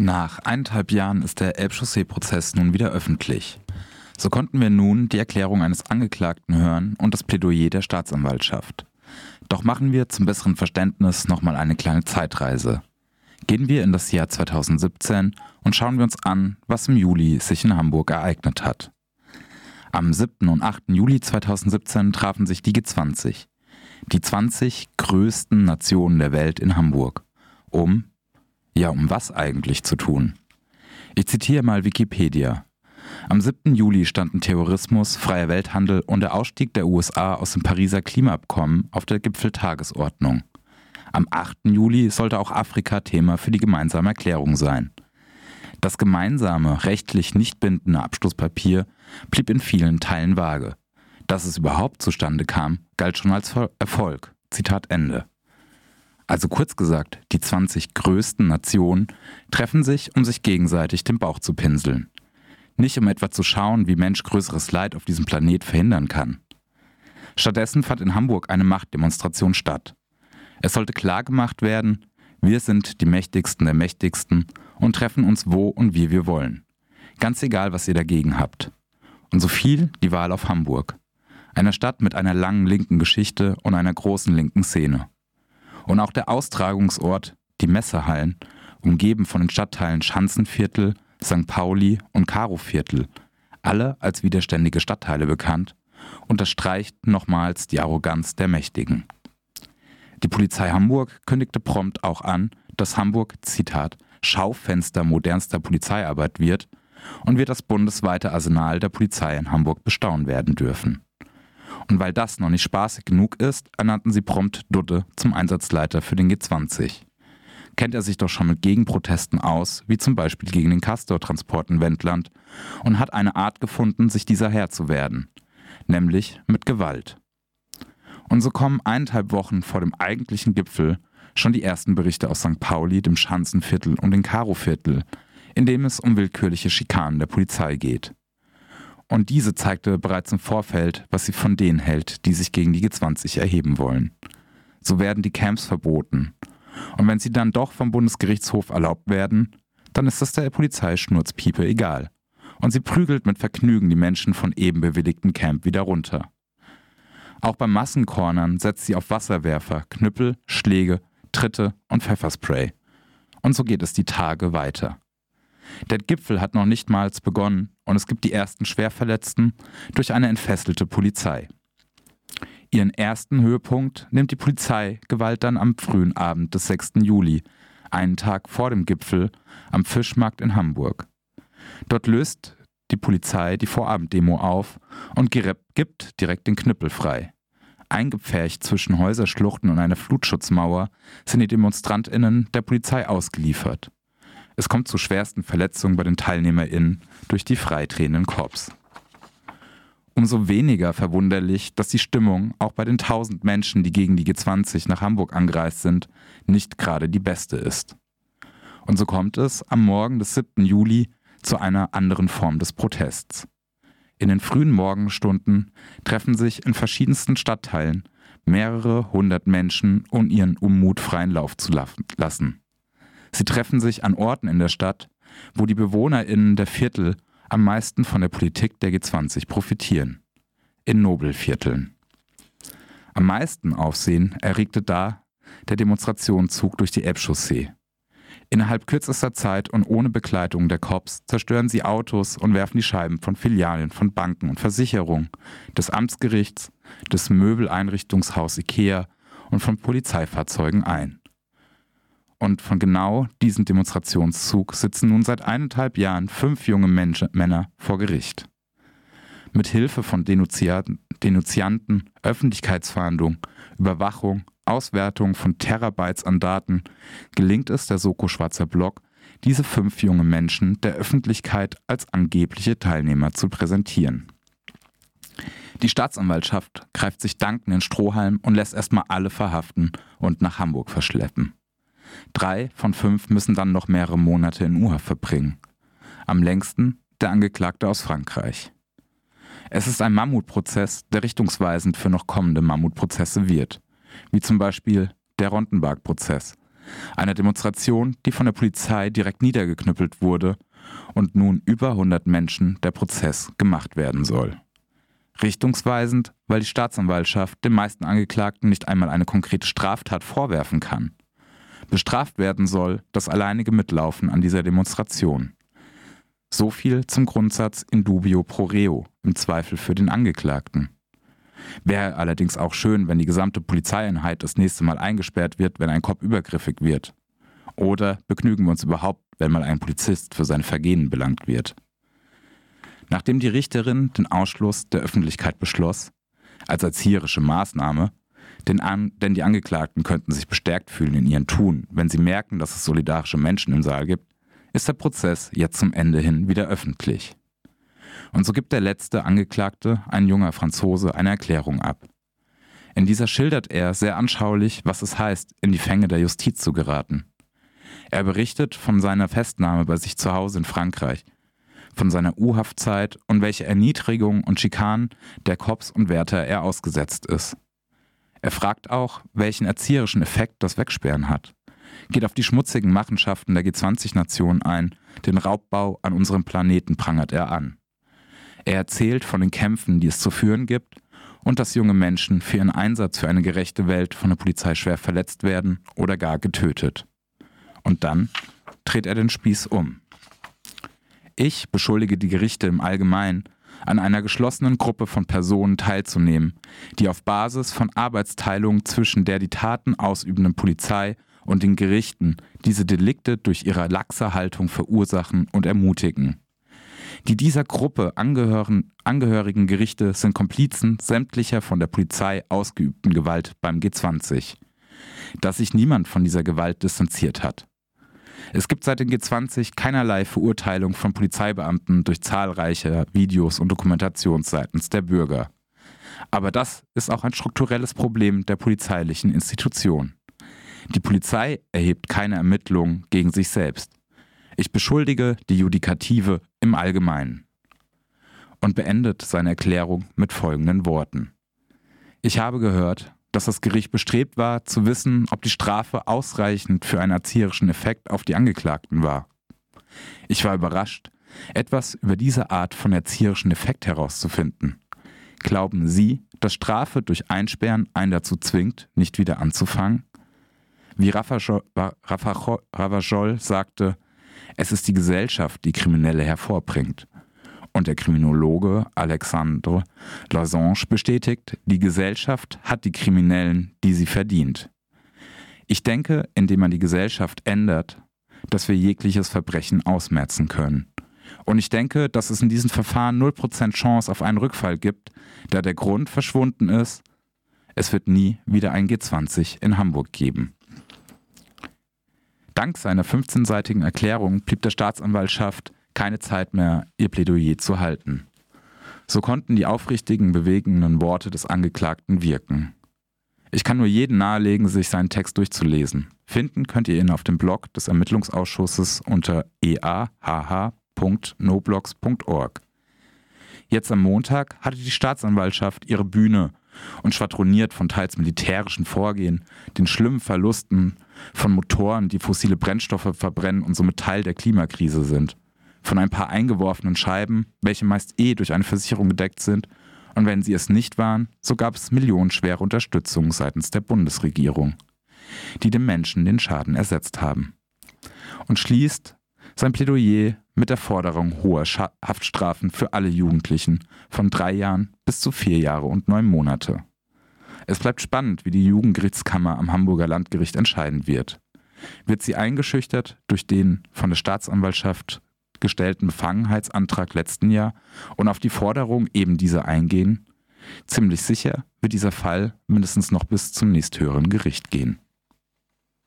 Nach eineinhalb Jahren ist der Elbchaussee-Prozess nun wieder öffentlich. So konnten wir nun die Erklärung eines Angeklagten hören und das Plädoyer der Staatsanwaltschaft. Doch machen wir zum besseren Verständnis nochmal eine kleine Zeitreise. Gehen wir in das Jahr 2017 und schauen wir uns an, was im Juli sich in Hamburg ereignet hat. Am 7. und 8. Juli 2017 trafen sich die G20, die 20 größten Nationen der Welt in Hamburg, um, ja, um was eigentlich zu tun? Ich zitiere mal Wikipedia. Am 7. Juli standen Terrorismus, freier Welthandel und der Ausstieg der USA aus dem Pariser Klimaabkommen auf der Gipfeltagesordnung. Am 8. Juli sollte auch Afrika Thema für die gemeinsame Erklärung sein. Das gemeinsame, rechtlich nicht bindende Abschlusspapier blieb in vielen Teilen vage. Dass es überhaupt zustande kam, galt schon als Erfolg. Zitat Ende. Also kurz gesagt, die 20 größten Nationen treffen sich, um sich gegenseitig den Bauch zu pinseln. Nicht um etwa zu schauen, wie Mensch größeres Leid auf diesem Planet verhindern kann. Stattdessen fand in Hamburg eine Machtdemonstration statt. Es sollte klargemacht werden, wir sind die Mächtigsten der Mächtigsten und treffen uns wo und wie wir wollen. Ganz egal, was ihr dagegen habt. Und so fiel die Wahl auf Hamburg. Einer Stadt mit einer langen linken Geschichte und einer großen linken Szene. Und auch der Austragungsort, die Messehallen, umgeben von den Stadtteilen Schanzenviertel, St. Pauli und Karoviertel, alle als widerständige Stadtteile bekannt, unterstreicht nochmals die Arroganz der Mächtigen. Die Polizei Hamburg kündigte prompt auch an, dass Hamburg, Zitat, Schaufenster modernster Polizeiarbeit wird und wir das bundesweite Arsenal der Polizei in Hamburg bestaunen werden dürfen. Und weil das noch nicht spaßig genug ist, ernannten sie prompt Dudde zum Einsatzleiter für den G20. Kennt er sich doch schon mit Gegenprotesten aus, wie zum Beispiel gegen den Castor-Transport in Wendland, und hat eine Art gefunden, sich dieser Herr zu werden, nämlich mit Gewalt. Und so kommen eineinhalb Wochen vor dem eigentlichen Gipfel schon die ersten Berichte aus St. Pauli, dem Schanzenviertel und dem Karoviertel, in dem es um willkürliche Schikanen der Polizei geht. Und diese zeigte bereits im Vorfeld, was sie von denen hält, die sich gegen die G20 erheben wollen. So werden die Camps verboten. Und wenn sie dann doch vom Bundesgerichtshof erlaubt werden, dann ist das der Polizei Schnurzpiepe egal. Und sie prügelt mit Vergnügen die Menschen von eben bewilligten Camp wieder runter. Auch beim Massenkornern setzt sie auf Wasserwerfer, Knüppel, Schläge, Tritte und Pfefferspray. Und so geht es die Tage weiter. Der Gipfel hat noch nicht mal begonnen und es gibt die ersten Schwerverletzten durch eine entfesselte Polizei. Ihren ersten Höhepunkt nimmt die Polizeigewalt dann am frühen Abend des 6. Juli, einen Tag vor dem Gipfel, am Fischmarkt in Hamburg. Dort löst die Polizei die Vorabenddemo auf und gibt direkt den Knüppel frei. Eingepfercht zwischen Häuserschluchten und einer Flutschutzmauer sind die DemonstrantInnen der Polizei ausgeliefert. Es kommt zu schwersten Verletzungen bei den TeilnehmerInnen durch die freitretenden Korps. Umso weniger verwunderlich, dass die Stimmung auch bei den tausend Menschen, die gegen die G20 nach Hamburg angereist sind, nicht gerade die beste ist. Und so kommt es am Morgen des 7. Juli zu einer anderen Form des Protests. In den frühen Morgenstunden treffen sich in verschiedensten Stadtteilen mehrere hundert Menschen, um ihren Unmut freien Lauf zu lassen. Sie treffen sich an Orten in der Stadt, wo die BewohnerInnen der Viertel am meisten von der Politik der G20 profitieren. In Nobelvierteln. Am meisten Aufsehen erregte da der Demonstrationszug durch die Elbchaussee. Innerhalb kürzester Zeit und ohne Begleitung der Cops zerstören sie Autos und werfen die Scheiben von Filialen von Banken und Versicherungen, des Amtsgerichts, des Möbeleinrichtungshaus IKEA und von Polizeifahrzeugen ein. Und von genau diesem Demonstrationszug sitzen nun seit eineinhalb Jahren fünf junge Menschen, Männer vor Gericht. Mit Hilfe von Denunzianten, Denunzianten, Öffentlichkeitsverhandlungen, Überwachung, Auswertung von Terabytes an Daten gelingt es der Soko Schwarzer Block, diese fünf junge Menschen der Öffentlichkeit als angebliche Teilnehmer zu präsentieren. Die Staatsanwaltschaft greift sich dankend in Strohhalm und lässt erstmal alle verhaften und nach Hamburg verschleppen. Drei von fünf müssen dann noch mehrere Monate in u verbringen. Am längsten der Angeklagte aus Frankreich. Es ist ein Mammutprozess, der richtungsweisend für noch kommende Mammutprozesse wird, wie zum Beispiel der Rondenberg-Prozess, Einer Demonstration, die von der Polizei direkt niedergeknüppelt wurde und nun über 100 Menschen der Prozess gemacht werden soll. Richtungsweisend, weil die Staatsanwaltschaft den meisten Angeklagten nicht einmal eine konkrete Straftat vorwerfen kann. Bestraft werden soll das alleinige Mitlaufen an dieser Demonstration. So viel zum Grundsatz in dubio pro reo, im Zweifel für den Angeklagten. Wäre allerdings auch schön, wenn die gesamte Polizeieinheit das nächste Mal eingesperrt wird, wenn ein Kopf übergriffig wird. Oder begnügen wir uns überhaupt, wenn mal ein Polizist für seine Vergehen belangt wird. Nachdem die Richterin den Ausschluss der Öffentlichkeit beschloss, als erzieherische Maßnahme, denn, an, denn die Angeklagten könnten sich bestärkt fühlen in ihren Tun, wenn sie merken, dass es solidarische Menschen im Saal gibt, ist der Prozess jetzt zum Ende hin wieder öffentlich. Und so gibt der letzte Angeklagte, ein junger Franzose, eine Erklärung ab. In dieser schildert er sehr anschaulich, was es heißt, in die Fänge der Justiz zu geraten. Er berichtet von seiner Festnahme bei sich zu Hause in Frankreich, von seiner U-Haftzeit und welche Erniedrigung und Schikanen der Cops und Wärter er ausgesetzt ist. Er fragt auch, welchen erzieherischen Effekt das Wegsperren hat, geht auf die schmutzigen Machenschaften der G20-Nationen ein, den Raubbau an unserem Planeten prangert er an. Er erzählt von den Kämpfen, die es zu führen gibt und dass junge Menschen für ihren Einsatz für eine gerechte Welt von der Polizei schwer verletzt werden oder gar getötet. Und dann dreht er den Spieß um. Ich beschuldige die Gerichte im Allgemeinen, an einer geschlossenen Gruppe von Personen teilzunehmen, die auf Basis von Arbeitsteilung zwischen der die Taten ausübenden Polizei und den Gerichten diese Delikte durch ihre laxe Haltung verursachen und ermutigen. Die dieser Gruppe angehörigen Gerichte sind Komplizen sämtlicher von der Polizei ausgeübten Gewalt beim G20. Dass sich niemand von dieser Gewalt distanziert hat. Es gibt seit dem G20 keinerlei Verurteilung von Polizeibeamten durch zahlreiche Videos und Dokumentationen seitens der Bürger. Aber das ist auch ein strukturelles Problem der polizeilichen Institution. Die Polizei erhebt keine Ermittlungen gegen sich selbst. Ich beschuldige die Judikative im Allgemeinen. Und beendet seine Erklärung mit folgenden Worten. Ich habe gehört, dass das Gericht bestrebt war, zu wissen, ob die Strafe ausreichend für einen erzieherischen Effekt auf die Angeklagten war. Ich war überrascht, etwas über diese Art von erzieherischen Effekt herauszufinden. Glauben Sie, dass Strafe durch Einsperren einen dazu zwingt, nicht wieder anzufangen? Wie Ravachol sagte, es ist die Gesellschaft, die Kriminelle hervorbringt. Und der Kriminologe Alexandre Losange bestätigt, die Gesellschaft hat die Kriminellen, die sie verdient. Ich denke, indem man die Gesellschaft ändert, dass wir jegliches Verbrechen ausmerzen können. Und ich denke, dass es in diesem Verfahren 0% Chance auf einen Rückfall gibt, da der Grund verschwunden ist, es wird nie wieder ein G20 in Hamburg geben. Dank seiner 15-seitigen Erklärung blieb der Staatsanwaltschaft keine Zeit mehr, ihr Plädoyer zu halten. So konnten die aufrichtigen, bewegenden Worte des Angeklagten wirken. Ich kann nur jeden nahelegen, sich seinen Text durchzulesen. Finden könnt ihr ihn auf dem Blog des Ermittlungsausschusses unter eahh.noblogs.org. Jetzt am Montag hatte die Staatsanwaltschaft ihre Bühne und schwadroniert von teils militärischen Vorgehen, den schlimmen Verlusten von Motoren, die fossile Brennstoffe verbrennen und somit Teil der Klimakrise sind von ein paar eingeworfenen Scheiben, welche meist eh durch eine Versicherung gedeckt sind, und wenn sie es nicht waren, so gab es millionenschwere Unterstützung seitens der Bundesregierung, die dem Menschen den Schaden ersetzt haben. Und schließt sein Plädoyer mit der Forderung hoher Scha Haftstrafen für alle Jugendlichen von drei Jahren bis zu vier Jahre und neun Monate. Es bleibt spannend, wie die Jugendgerichtskammer am Hamburger Landgericht entscheiden wird. Wird sie eingeschüchtert durch den von der Staatsanwaltschaft gestellten Befangenheitsantrag letzten Jahr und auf die Forderung eben dieser eingehen? Ziemlich sicher wird dieser Fall mindestens noch bis zum nächsthöheren Gericht gehen.